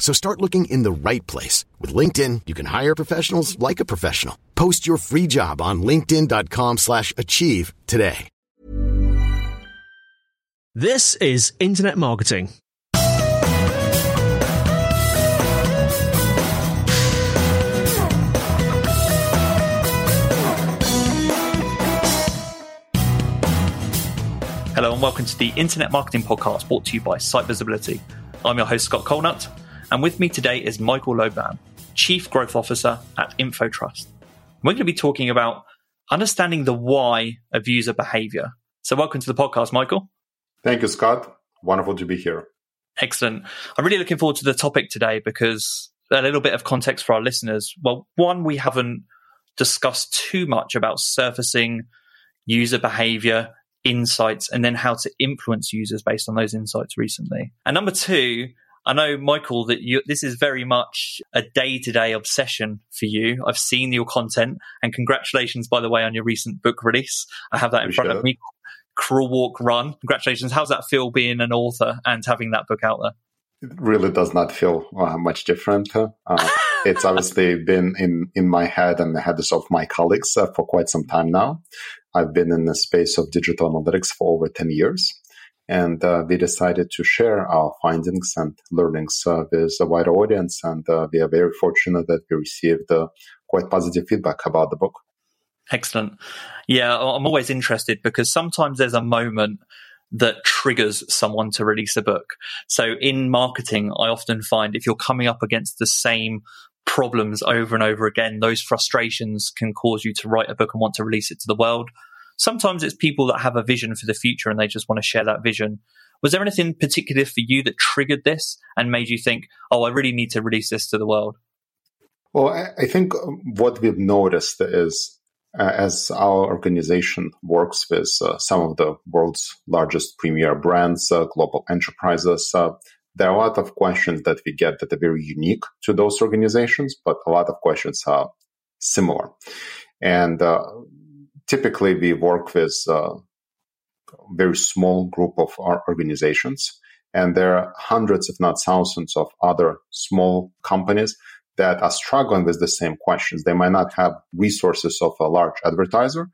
So start looking in the right place. With LinkedIn, you can hire professionals like a professional. Post your free job on linkedin.com slash achieve today. This is Internet Marketing. Hello and welcome to the Internet Marketing Podcast brought to you by SiteVisibility. I'm your host, Scott Colenutt, and with me today is Michael Loban, Chief Growth Officer at InfoTrust. We're going to be talking about understanding the why of user behavior. So, welcome to the podcast, Michael. Thank you, Scott. Wonderful to be here. Excellent. I'm really looking forward to the topic today because a little bit of context for our listeners. Well, one, we haven't discussed too much about surfacing user behavior insights and then how to influence users based on those insights recently. And number two, I know, Michael, that you, this is very much a day to day obsession for you. I've seen your content and congratulations, by the way, on your recent book release. I have that in front of me. Crawl, Walk, Run. Congratulations. How's that feel being an author and having that book out there? It really does not feel uh, much different. Uh, it's obviously been in, in my head and the heads of my colleagues uh, for quite some time now. I've been in the space of digital analytics for over 10 years. And uh, we decided to share our findings and learnings with a wider audience. And uh, we are very fortunate that we received uh, quite positive feedback about the book. Excellent. Yeah, I'm always interested because sometimes there's a moment that triggers someone to release a book. So in marketing, I often find if you're coming up against the same problems over and over again, those frustrations can cause you to write a book and want to release it to the world. Sometimes it's people that have a vision for the future and they just want to share that vision. Was there anything particular for you that triggered this and made you think, oh, I really need to release this to the world? Well, I think what we've noticed is uh, as our organization works with uh, some of the world's largest premier brands, uh, global enterprises, uh, there are a lot of questions that we get that are very unique to those organizations, but a lot of questions are similar. And uh, typically, we work with a uh, very small group of our organizations, and there are hundreds, if not thousands, of other small companies that are struggling with the same questions. They might not have resources of a large advertiser,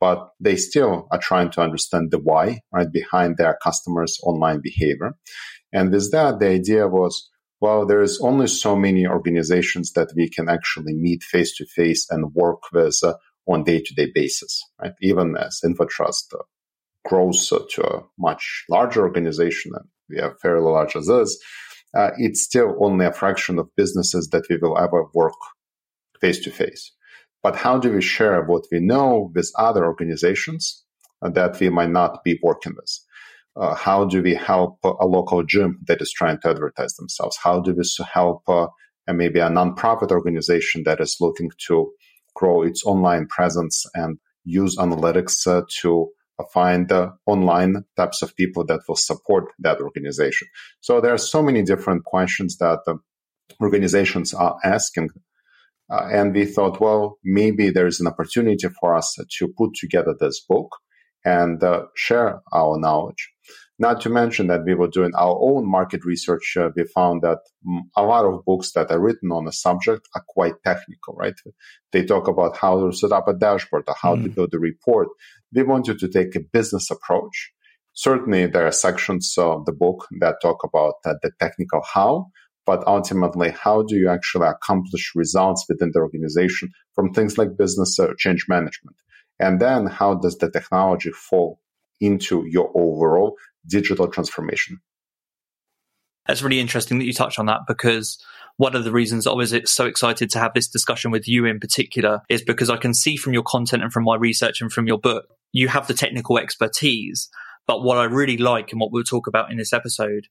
but they still are trying to understand the why right behind their customers' online behavior. And with that, the idea was, well, there is only so many organizations that we can actually meet face to face and work with uh, on day to day basis, right? Even as InfoTrust grows to a much larger organization, and we are fairly large as is, uh, it's still only a fraction of businesses that we will ever work face to face. But how do we share what we know with other organizations that we might not be working with? uh, how do we help a local gym that is trying to advertise themselves? How do we help uh, maybe a nonprofit organization that is looking to grow its online presence and use analytics uh, to find online types of people that will support that organization? So there are so many different questions that organizations are asking. Uh, and we thought, well, maybe there's an opportunity for us to put together this book and uh, share our knowledge. Not to mention that we were doing our own market research. Uh, we found that a lot of books that are written on a subject are quite technical, right? They talk about how to set up a dashboard or how mm. to build a report. We wanted to take a business approach. Certainly, there are sections of the book that talk about uh, the technical how, but ultimately, how do you actually accomplish results within the organization from things like business uh, change management? And then how does the technology fall into your overall digital transformation. That's really interesting that you touch on that because one of the reasons I was so excited to have this discussion with you in particular is because I can see from your content and from my research and from your book, you have the technical expertise. But what I really like and what we'll talk about in this episode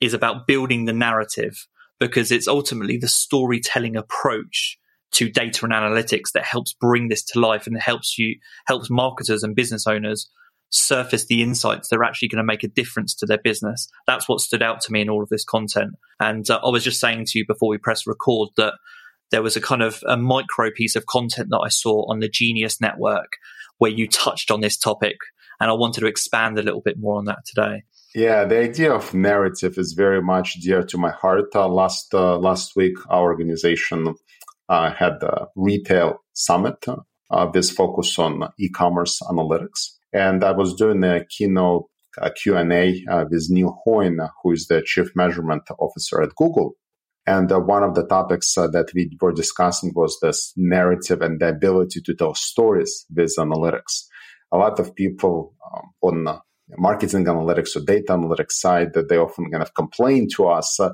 is about building the narrative because it's ultimately the storytelling approach to data and analytics that helps bring this to life and helps you helps marketers and business owners surface the insights that are actually going to make a difference to their business. That's what stood out to me in all of this content. And uh, I was just saying to you before we press record that there was a kind of a micro piece of content that I saw on the Genius Network where you touched on this topic. And I wanted to expand a little bit more on that today. Yeah, the idea of narrative is very much dear to my heart. Uh, last uh, last week, our organization uh, had the retail summit. Uh, this focus on e-commerce analytics, and I was doing a keynote a Q&A uh, with Neil Hoyne, who is the chief measurement officer at Google. And uh, one of the topics uh, that we were discussing was this narrative and the ability to tell stories with analytics. A lot of people um, on marketing analytics or data analytics side that they often kind of complain to us uh,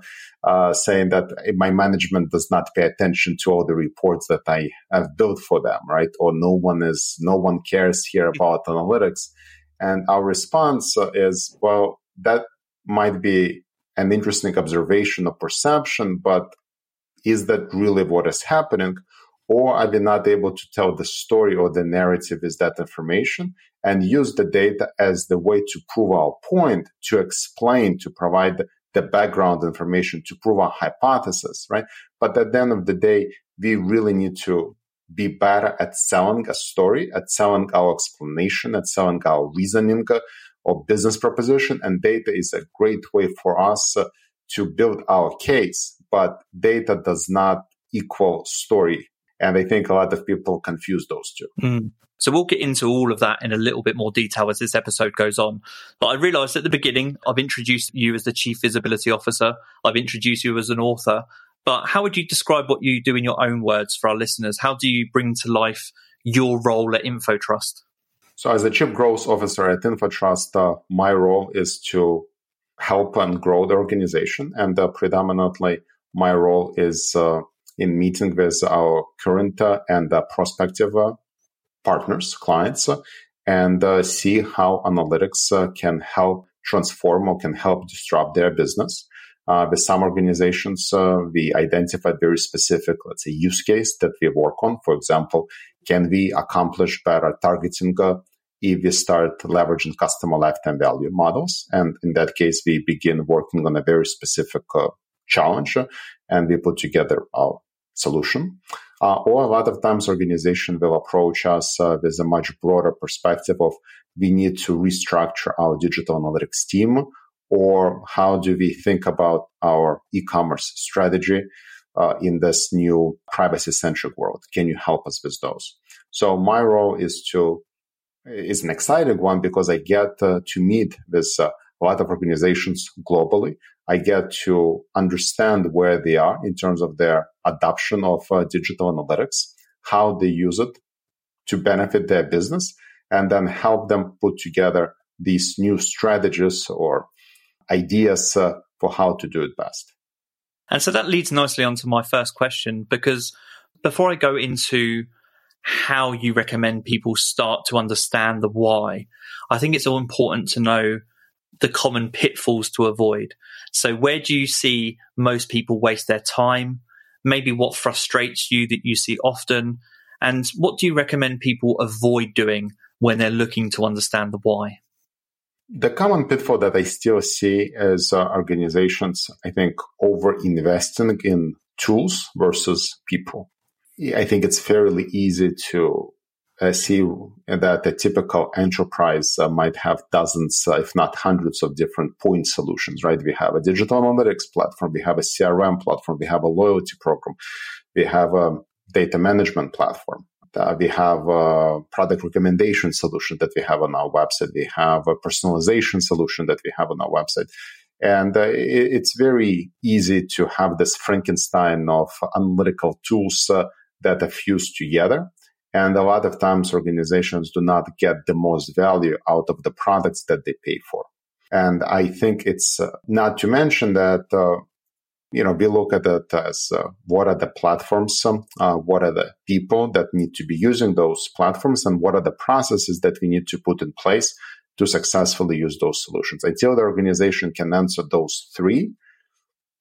uh, saying that my management does not pay attention to all the reports that I have built for them, right? Or no one is, no one cares here about analytics. And our response is, well, that might be an interesting observation or perception, but is that really what is happening? Or are we not able to tell the story or the narrative is that information and use the data as the way to prove our point, to explain, to provide the background information to prove our hypothesis, right? But at the end of the day, we really need to be better at selling a story, at selling our explanation, at selling our reasoning uh, or business proposition. And data is a great way for us uh, to build our case, but data does not equal story. And I think a lot of people confuse those two. Mm. So we'll get into all of that in a little bit more detail as this episode goes on. But I realized at the beginning, I've introduced you as the chief visibility officer. I've introduced you as an author. But how would you describe what you do in your own words for our listeners? How do you bring to life your role at InfoTrust? So, as the chief growth officer at InfoTrust, uh, my role is to help and grow the organization. And uh, predominantly, my role is uh, in meeting with our current uh, and uh, prospective uh, partners, clients, and see how analytics can help transform or can help disrupt their business. Uh, with some organizations, uh, we identified very specific, let's say, use case that we work on. For example, can we accomplish better targeting uh, if we start leveraging customer lifetime value models? And in that case, we begin working on a very specific challenge and we put together our solution. Uh, or a lot of times organization will approach us uh, with a much broader perspective of we need to restructure our digital analytics team or how do we think about our e-commerce strategy uh, in this new privacy centric world can you help us with those so my role is to is an exciting one because i get uh, to meet with uh, a lot of organizations globally i get to understand where they are in terms of their adoption of uh, digital analytics how they use it to benefit their business and then help them put together these new strategies or ideas uh, for how to do it best. And so that leads nicely onto my first question because before I go into how you recommend people start to understand the why, I think it's all important to know the common pitfalls to avoid. So where do you see most people waste their time? Maybe what frustrates you that you see often? And what do you recommend people avoid doing when they're looking to understand the why? The common pitfall that I still see is uh, organizations, I think, over investing in tools versus people. I think it's fairly easy to uh, see that a typical enterprise uh, might have dozens, uh, if not hundreds of different point solutions, right? We have a digital analytics platform. We have a CRM platform. We have a loyalty program. We have a data management platform. Uh, we have a product recommendation solution that we have on our website. We have a personalization solution that we have on our website. And uh, it, it's very easy to have this Frankenstein of analytical tools uh, that are fused together. And a lot of times organizations do not get the most value out of the products that they pay for. And I think it's uh, not to mention that, uh, you know, we look at it as uh, what are the platforms, um, uh, what are the people that need to be using those platforms, and what are the processes that we need to put in place to successfully use those solutions. Until the organization can answer those three,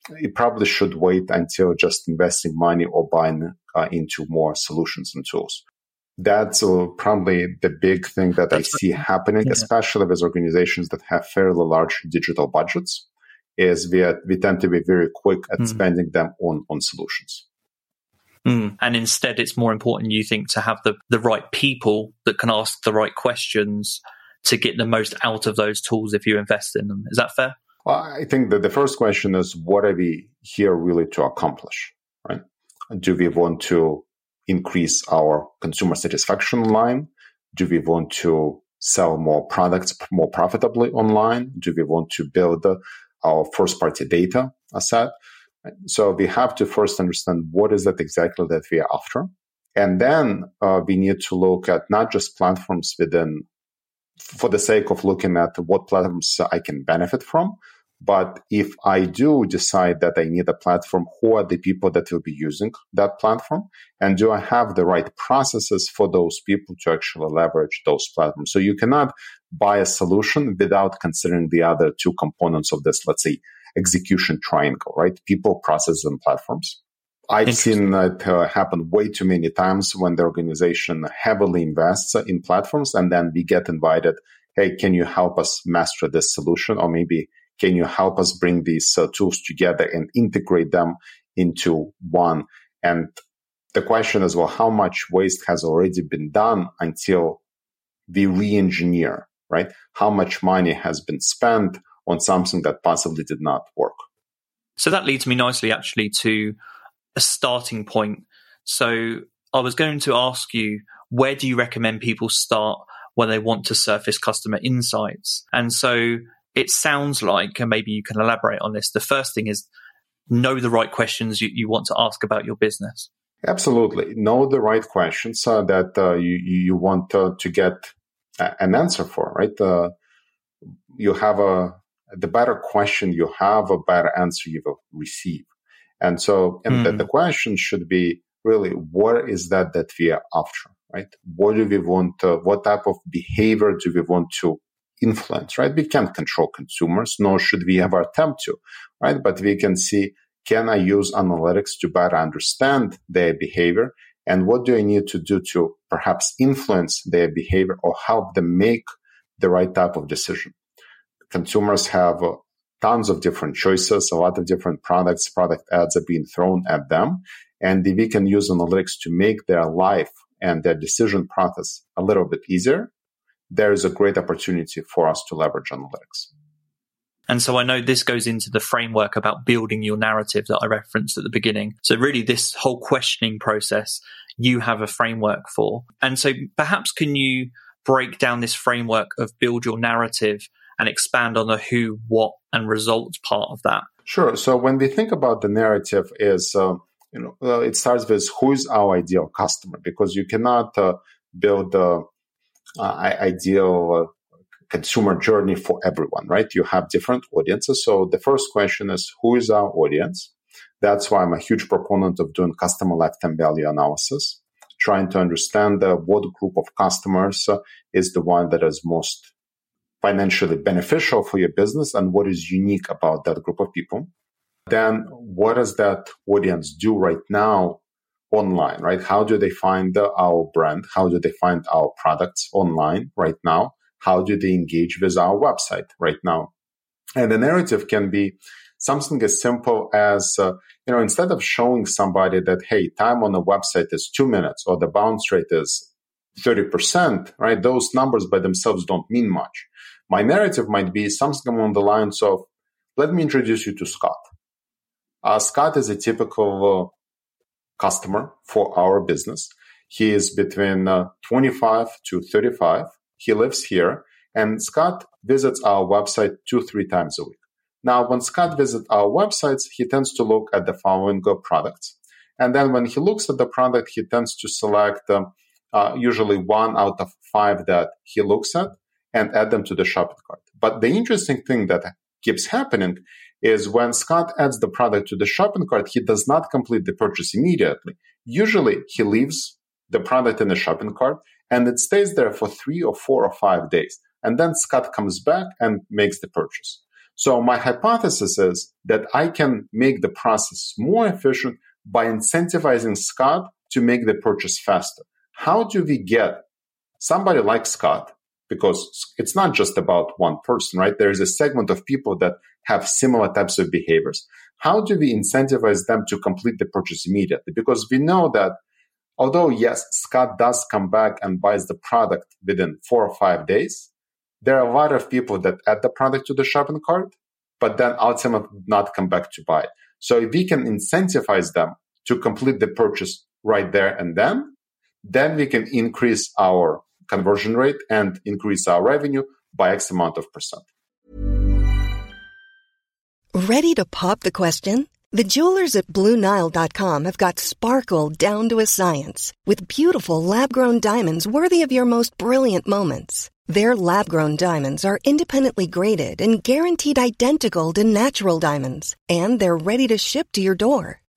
it probably should wait until just investing money or buying uh, into more solutions and tools. That's uh, probably the big thing that That's I see happening, yeah. especially with organizations that have fairly large digital budgets. Is we, we tend to be very quick at mm. spending them on, on solutions. Mm. And instead, it's more important, you think, to have the, the right people that can ask the right questions to get the most out of those tools if you invest in them. Is that fair? Well, I think that the first question is what are we here really to accomplish, right? Do we want to increase our consumer satisfaction line? Do we want to sell more products more profitably online? Do we want to build our first party data asset? So we have to first understand what is that exactly that we are after. And then uh, we need to look at not just platforms within for the sake of looking at what platforms I can benefit from. But if I do decide that I need a platform, who are the people that will be using that platform? And do I have the right processes for those people to actually leverage those platforms? So you cannot buy a solution without considering the other two components of this, let's say, execution triangle, right? People, processes, and platforms. I've seen it uh, happen way too many times when the organization heavily invests in platforms and then we get invited, hey, can you help us master this solution? Or maybe can you help us bring these uh, tools together and integrate them into one? And the question is, well, how much waste has already been done until we re-engineer, right? How much money has been spent on something that possibly did not work? So that leads me nicely actually to a starting point. So I was going to ask you, where do you recommend people start when they want to surface customer insights? And so it sounds like, and maybe you can elaborate on this, the first thing is know the right questions you, you want to ask about your business. Absolutely. Know the right questions uh, that uh, you, you want uh, to get an answer for, right? Uh, you have a, the better question you have, a better answer you will receive. And so, and mm. the, the question should be really, what is that that we are after, right? What do we want? Uh, what type of behavior do we want to influence, right? We can't control consumers, nor should we ever attempt to, right? But we can see, can I use analytics to better understand their behavior? And what do I need to do to perhaps influence their behavior or help them make the right type of decision? Consumers have uh, tons of different choices, a lot of different products, product ads are being thrown at them. And we can use analytics to make their life and their decision process a little bit easier. There is a great opportunity for us to leverage analytics. And so I know this goes into the framework about building your narrative that I referenced at the beginning. So really this whole questioning process, you have a framework for. And so perhaps can you break down this framework of build your narrative and expand on the who, what, and results part of that? Sure. So when we think about the narrative, is uh, you know uh, it starts with who is our ideal customer because you cannot uh, build the uh, ideal uh, consumer journey for everyone, right? You have different audiences. So the first question is who is our audience? That's why I'm a huge proponent of doing customer lifetime value analysis, trying to understand uh, what group of customers is the one that is most financially beneficial for your business and what is unique about that group of people. Then what does that audience do right now online, right? How do they find our brand? How do they find our products online right now? How do they engage with our website right now? And the narrative can be something as simple as, uh, you know, instead of showing somebody that, hey, time on a website is two minutes or the bounce rate is 30%, right? Those numbers by themselves don't mean much. My narrative might be something along the lines of, let me introduce you to Scott. Uh, Scott is a typical uh, customer for our business. He is between uh, 25 to 35. He lives here and Scott visits our website two, three times a week. Now, when Scott visits our websites, he tends to look at the following products. And then when he looks at the product, he tends to select um, uh, usually one out of five that he looks at, and add them to the shopping cart. But the interesting thing that keeps happening is when Scott adds the product to the shopping cart, he does not complete the purchase immediately. Usually he leaves the product in the shopping cart and it stays there for three or four or five days. And then Scott comes back and makes the purchase. So my hypothesis is that I can make the process more efficient by incentivizing Scott to make the purchase faster. How do we get somebody like Scott because it's not just about one person, right? There is a segment of people that have similar types of behaviors. How do we incentivize them to complete the purchase immediately? Because we know that although, yes, Scott does come back and buys the product within four or five days, there are a lot of people that add the product to the shopping cart, but then ultimately not come back to buy. So if we can incentivize them to complete the purchase right there and then, then we can increase our conversion rate and increase our revenue by X amount of percent. Ready to pop the question? The jewelers at BlueNile.com have got sparkle down to a science with beautiful lab grown diamonds worthy of your most brilliant moments. Their lab grown diamonds are independently graded and guaranteed identical to natural diamonds, and they're ready to ship to your door.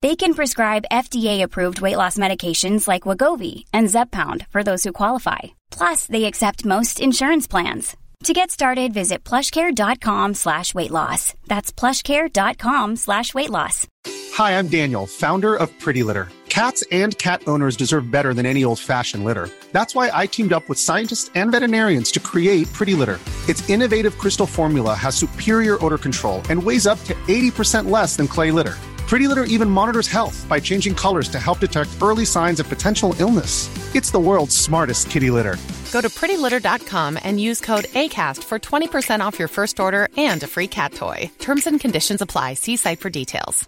They can prescribe FDA-approved weight loss medications like Wegovy and Zepbound for those who qualify. Plus, they accept most insurance plans. To get started, visit plushcare.com slash weight loss. That's plushcare.com slash weight loss. Hi, I'm Daniel, founder of Pretty Litter. Cats and cat owners deserve better than any old-fashioned litter. That's why I teamed up with scientists and veterinarians to create Pretty Litter. Its innovative crystal formula has superior odor control and weighs up to 80% less than clay litter. Pretty Litter even monitors health by changing colors to help detect early signs of potential illness. It's the world's smartest kitty litter. Go to prettylitter.com and use code ACAST for 20% off your first order and a free cat toy. Terms and conditions apply. See site for details.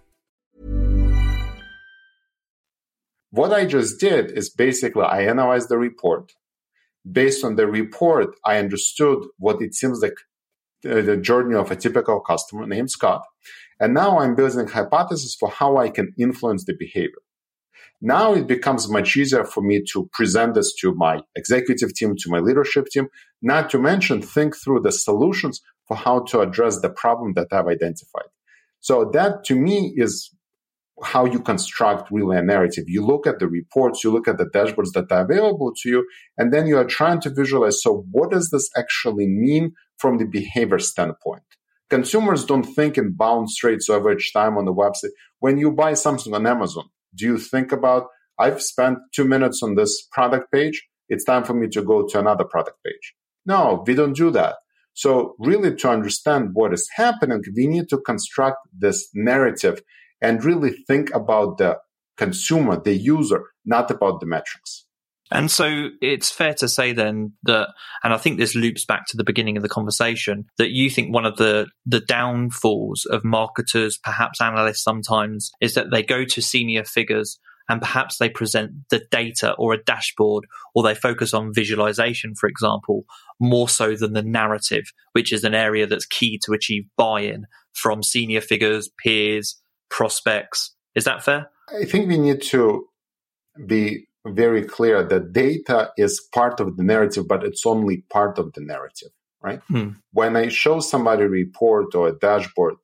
What I just did is basically I analyzed the report. Based on the report, I understood what it seems like uh, the journey of a typical customer named Scott. And now I'm building hypothesis for how I can influence the behavior. Now it becomes much easier for me to present this to my executive team, to my leadership team, not to mention think through the solutions for how to address the problem that I've identified. So that to me is how you construct really a narrative. You look at the reports, you look at the dashboards that are available to you, and then you are trying to visualize. So what does this actually mean from the behavior standpoint? Consumers don't think in bounce rates over each time on the website. When you buy something on Amazon, do you think about, I've spent two minutes on this product page. It's time for me to go to another product page. No, we don't do that. So really to understand what is happening, we need to construct this narrative and really think about the consumer, the user, not about the metrics. And so it's fair to say then that, and I think this loops back to the beginning of the conversation, that you think one of the, the downfalls of marketers, perhaps analysts sometimes, is that they go to senior figures and perhaps they present the data or a dashboard or they focus on visualization, for example, more so than the narrative, which is an area that's key to achieve buy-in from senior figures, peers, prospects. Is that fair? I think we need to be very clear that data is part of the narrative, but it's only part of the narrative, right? Hmm. When I show somebody a report or a dashboard,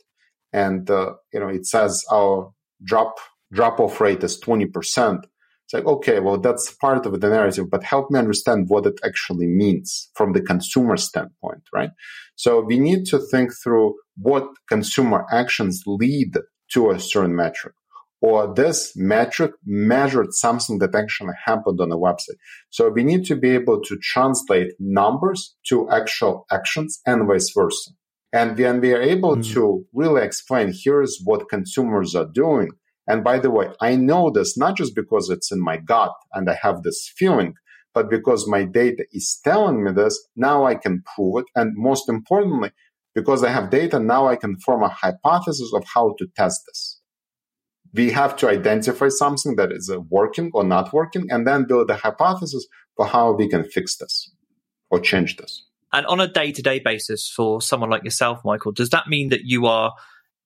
and uh, you know it says our drop drop off rate is twenty percent, it's like okay, well that's part of the narrative, but help me understand what it actually means from the consumer standpoint, right? So we need to think through what consumer actions lead to a certain metric or this metric measured something that actually happened on the website. So we need to be able to translate numbers to actual actions and vice versa. And when we are able mm-hmm. to really explain, here's what consumers are doing. And by the way, I know this not just because it's in my gut and I have this feeling, but because my data is telling me this, now I can prove it. And most importantly, because I have data, now I can form a hypothesis of how to test this. We have to identify something that is uh, working or not working and then build a hypothesis for how we can fix this or change this. And on a day to day basis for someone like yourself, Michael, does that mean that you are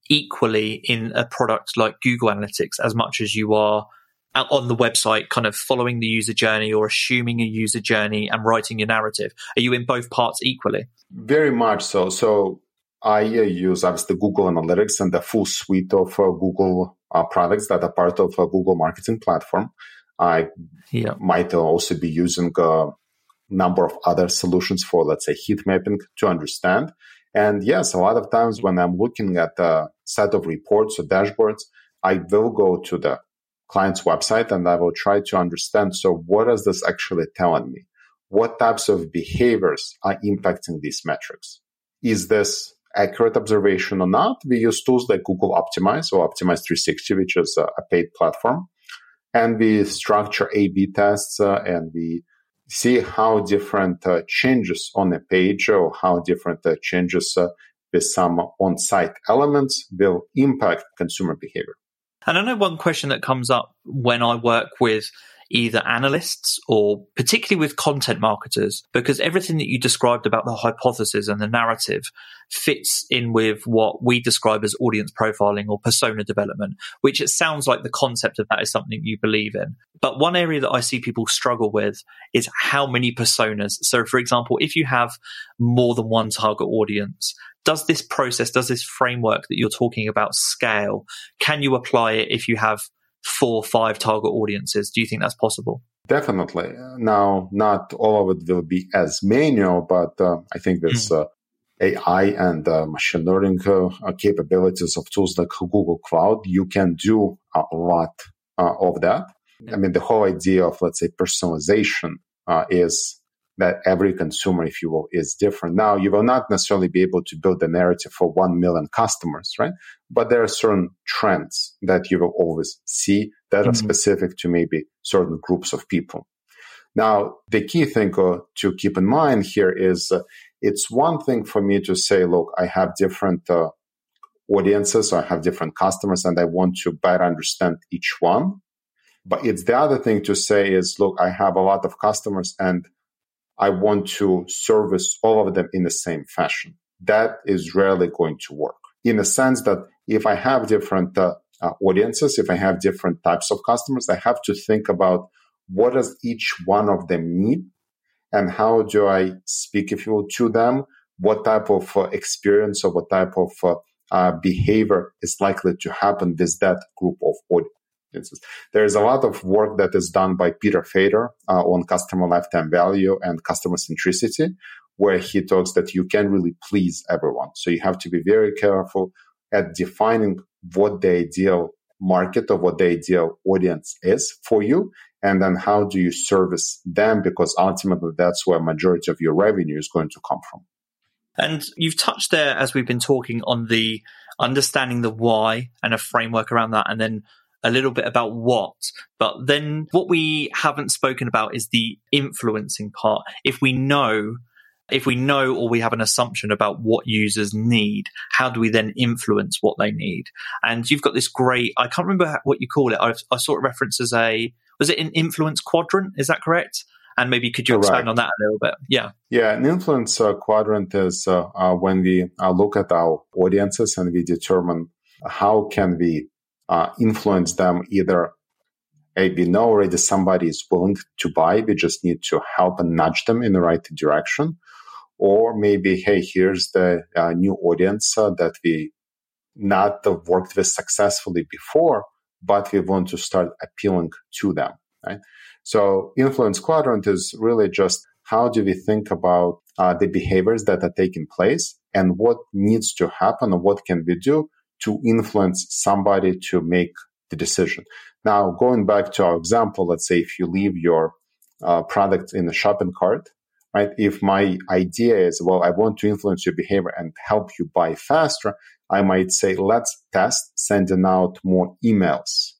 equally in a product like Google Analytics as much as you are on the website, kind of following the user journey or assuming a user journey and writing your narrative? Are you in both parts equally? Very much so. So I uh, use obviously Google Analytics and the full suite of uh, Google uh, products that are part of a Google Marketing Platform. I yeah. might also be using a number of other solutions for, let's say, heat mapping to understand. And yes, a lot of times when I'm looking at a set of reports or dashboards, I will go to the client's website and I will try to understand. So what is this actually telling me? What types of behaviors are impacting these metrics? Is this accurate observation or not? We use tools like Google Optimize or Optimize 360, which is a, paid platform. And we structure A-B tests uh, and we see how different uh, changes on a page or how different uh, changes uh, with some on-site elements will impact consumer behavior. And I know one question that comes up when I work with either analysts or particularly with content marketers, because everything that you described about the hypothesis and the narrative fits in with what we describe as audience profiling or persona development, which it sounds like the concept of that is something you believe in. But one area that I see people struggle with is how many personas. So, for example, if you have more than one target audience, does this process, does this framework that you're talking about scale? Can you apply it if you have four or five target audiences. Do you think that's possible? Definitely. Now, not all of it will be as manual, but uh, I think with mm. uh, AI and uh, machine learning uh, capabilities of tools like Google Cloud, you can do a lot uh, of that. I mean, the whole idea of, let's say, personalization uh, is that every consumer, if you will, is different. Now, you will not necessarily be able to build a narrative for 1 million customers, right? But there are certain trends that you will always see that mm-hmm. are specific to maybe certain groups of people. Now, the key thing uh, to keep in mind here is uh, it's one thing for me to say, look, I have different uh, audiences, I have different customers, and I want to better understand each one. But it's the other thing to say is, look, I have a lot of customers and I want to service all of them in the same fashion. That is rarely going to work in the sense that if I have different uh, uh, audiences, if I have different types of customers, I have to think about what does each one of them need and how do I speak, if you will, to them? What type of uh, experience or what type of uh, uh, behavior is likely to happen with that group of audience? There's a lot of work that is done by Peter Fader uh, on customer lifetime value and customer centricity, where he talks that you can really please everyone. So you have to be very careful at defining what the ideal market or what the ideal audience is for you. And then how do you service them? Because ultimately that's where majority of your revenue is going to come from. And you've touched there as we've been talking on the understanding the why and a framework around that and then a little bit about what, but then what we haven't spoken about is the influencing part. If we know if we know or we have an assumption about what users need, how do we then influence what they need? And you've got this great, I can't remember what you call it. I, I saw it referenced as a, was it an influence quadrant? Is that correct? And maybe could you correct. expand on that a little bit? Yeah. Yeah. An influence uh, quadrant is uh, uh, when we uh, look at our audiences and we determine how can we uh, influence them either. Maybe know already somebody is willing to buy. We just need to help and nudge them in the right direction. Or maybe hey here's the uh, new audience uh, that we not worked with successfully before but we want to start appealing to them right? So influence quadrant is really just how do we think about uh, the behaviors that are taking place and what needs to happen and what can we do to influence somebody to make the decision. Now, going back to our example, let's say if you leave your uh, product in the shopping cart, right? If my idea is, well, I want to influence your behavior and help you buy faster, I might say, let's test sending out more emails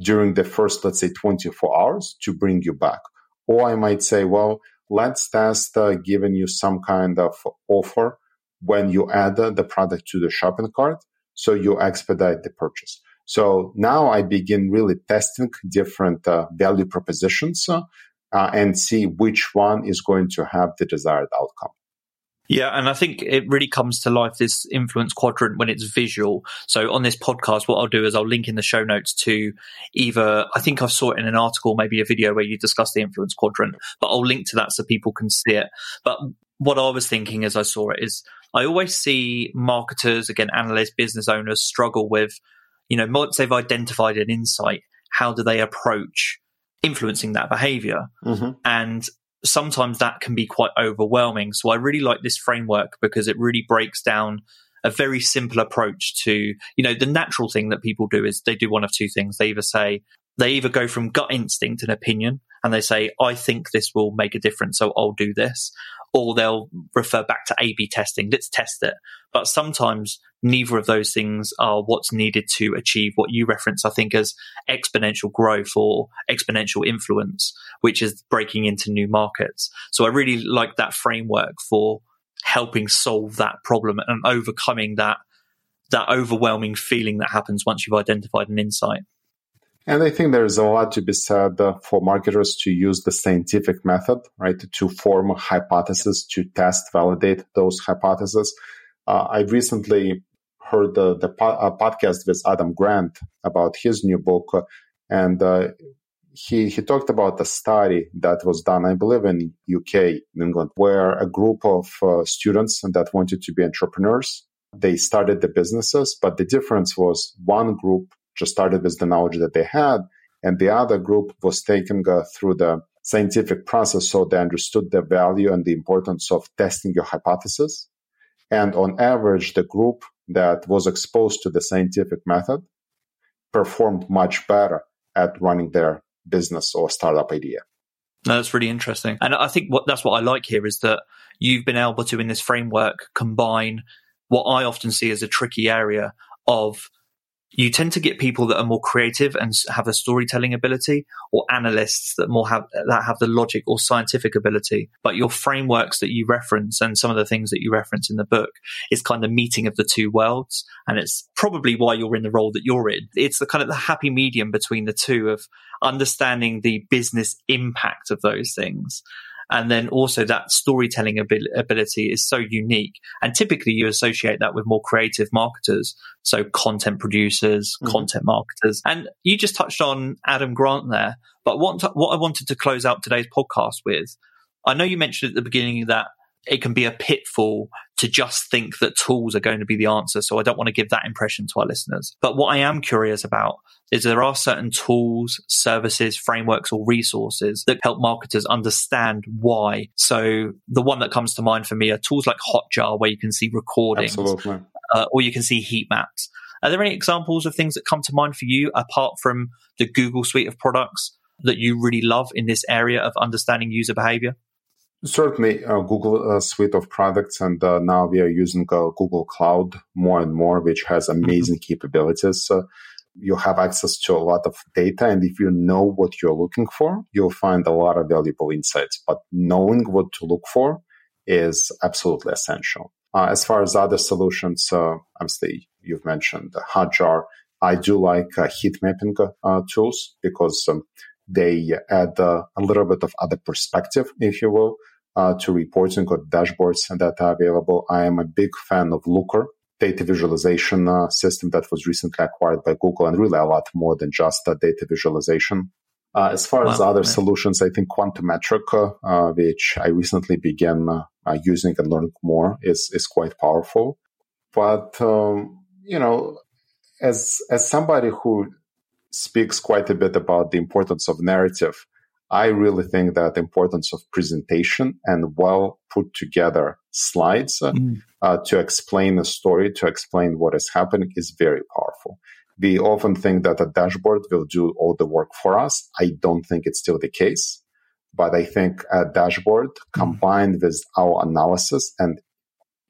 during the first, let's say, 24 hours to bring you back. Or I might say, well, let's test uh, giving you some kind of offer when you add the product to the shopping cart. So you expedite the purchase. So now I begin really testing different uh, value propositions uh, and see which one is going to have the desired outcome. Yeah, and I think it really comes to life this influence quadrant when it's visual. So on this podcast, what I'll do is I'll link in the show notes to either I think I saw it in an article, maybe a video where you discuss the influence quadrant, but I'll link to that so people can see it. But what I was thinking as I saw it is I always see marketers, again, analysts, business owners struggle with, you know, once they've identified an insight, how do they approach influencing that behavior? Mm-hmm. And sometimes that can be quite overwhelming. So I really like this framework because it really breaks down a very simple approach to, you know, the natural thing that people do is they do one of two things. They either say, they either go from gut instinct and opinion and they say, I think this will make a difference, so I'll do this or they'll refer back to A B testing. Let's test it. But sometimes neither of those things are what's needed to achieve what you reference, I think, as exponential growth or exponential influence, which is breaking into new markets. So I really like that framework for helping solve that problem and overcoming that that overwhelming feeling that happens once you've identified an insight. And I think there's a lot to be said uh, for marketers to use the scientific method, right, to form a hypothesis, to test, validate those hypotheses. Uh, I recently heard the, the po- podcast with Adam Grant about his new book, uh, and uh, he he talked about a study that was done, I believe, in UK, in England, where a group of uh, students that wanted to be entrepreneurs they started the businesses, but the difference was one group just started with the knowledge that they had. And the other group was taken uh, through the scientific process so they understood the value and the importance of testing your hypothesis. And on average, the group that was exposed to the scientific method performed much better at running their business or startup idea. No, that's really interesting. And I think what that's what I like here is that you've been able to, in this framework, combine what I often see as a tricky area of you tend to get people that are more creative and have a storytelling ability or analysts that more have that have the logic or scientific ability. But your frameworks that you reference and some of the things that you reference in the book is kind of meeting of the two worlds and it's probably why you're in the role that you're in. It's the kind of the happy medium between the two of understanding the business impact of those things and then also that storytelling ability is so unique. And typically you associate that with more creative marketers. So content producers, mm-hmm. content marketers. And you just touched on Adam Grant there. But what, what I wanted to close out today's podcast with, I know you mentioned at the beginning that it can be a pitfall to just think that tools are going to be the answer. So I don't want to give that impression to our listeners. But what I am curious about is there are certain tools, services, frameworks, or resources that help marketers understand why. So the one that comes to mind for me are tools like Hotjar, where you can see recordings, uh, or you can see heat maps. Are there any examples of things that come to mind for you apart from the Google suite of products that you really love in this area of understanding user behavior? Certainly, uh, Google uh, suite of products, and uh, now we are using uh, Google Cloud more and more, which has mm-hmm. amazing mm-hmm. capabilities. you have access to a lot of data, and if you know what you're looking for, you'll find a lot of valuable insights. But knowing what to look for is absolutely essential. Uh, as far as other solutions, uh, obviously you've mentioned Hotjar. I do like heat mapping tools because um, they add uh, a little bit of other perspective, if you will, uh, to reporting or dashboards that are available. I am a big fan of Looker, data visualization uh, system that was recently acquired by Google, and really a lot more than just a data visualization. Uh, as far wow, as other man. solutions, I think Quantum Metric, uh, which I recently began uh, using and learning more, is is quite powerful. But um, you know, as as somebody who speaks quite a bit about the importance of narrative. I really think that the importance of presentation and well put together slides uh, mm. uh, to explain a story, to explain what is happening is very powerful. We often think that a dashboard will do all the work for us. I don't think it's still the case, but I think a dashboard mm. combined with our analysis and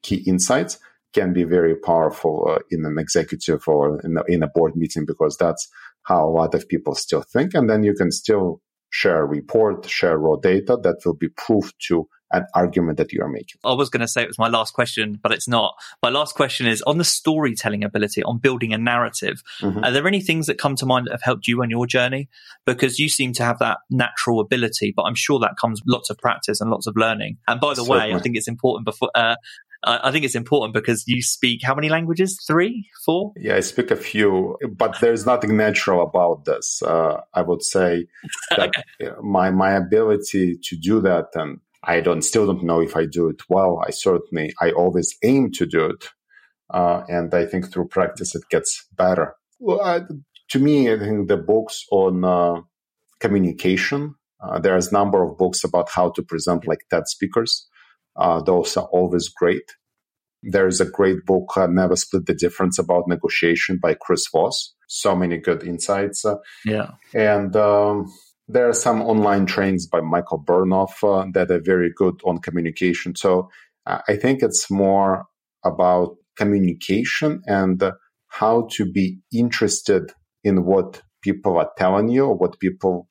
key insights can be very powerful uh, in an executive or in a, in a board meeting because that's how a lot of people still think. And then you can still share a report, share raw data that will be proof to an argument that you are making. I was going to say it was my last question, but it's not. My last question is on the storytelling ability, on building a narrative. Mm-hmm. Are there any things that come to mind that have helped you on your journey? Because you seem to have that natural ability, but I'm sure that comes lots of practice and lots of learning. And by the Certainly. way, I think it's important before. Uh, I think it's important because you speak how many languages? Three, four? Yeah, I speak a few, but there's nothing natural about this. Uh, I would say that my my ability to do that and I don't still don't know if I do it well. I certainly I always aim to do it, uh, and I think through practice it gets better. Well, I, to me, I think the books on uh, communication. Uh, there's a number of books about how to present like TED speakers. Uh, those are always great. There is a great book, uh, Never Split the Difference about negotiation by Chris Voss. So many good insights. Yeah. And um, there are some online trainings by Michael Bernoff uh, that are very good on communication. So uh, I think it's more about communication and uh, how to be interested in what people are telling you or what people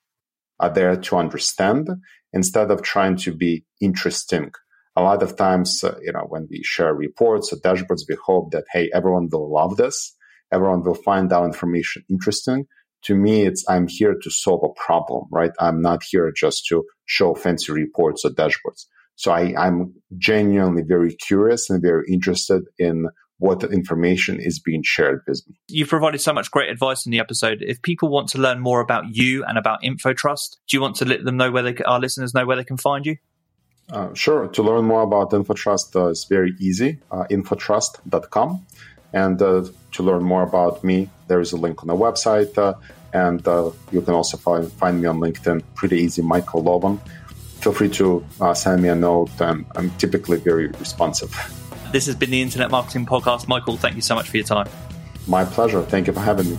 are there to understand instead of trying to be interesting. A lot of times, uh, you know, when we share reports or dashboards, we hope that, hey, everyone will love this. Everyone will find our information interesting to me, it's I'm here to solve a problem, right? I'm not here just to show fancy reports or dashboards. So I, I'm genuinely very curious and very interested in what information is being shared with me. You've provided so much great advice in the episode. If people want to learn more about you and about InfoTrust, do you want to let them know where they, our listeners know where they can find you? Uh, sure. To learn more about InfoTrust, uh, it's very easy. Uh, infotrust.com. And uh, to learn more about me, there is a link on the website. Uh, and uh, you can also find, find me on LinkedIn. Pretty easy, Michael Loban. Feel free to uh, send me a note, and I'm typically very responsive. This has been the Internet Marketing Podcast. Michael, thank you so much for your time. My pleasure. Thank you for having me.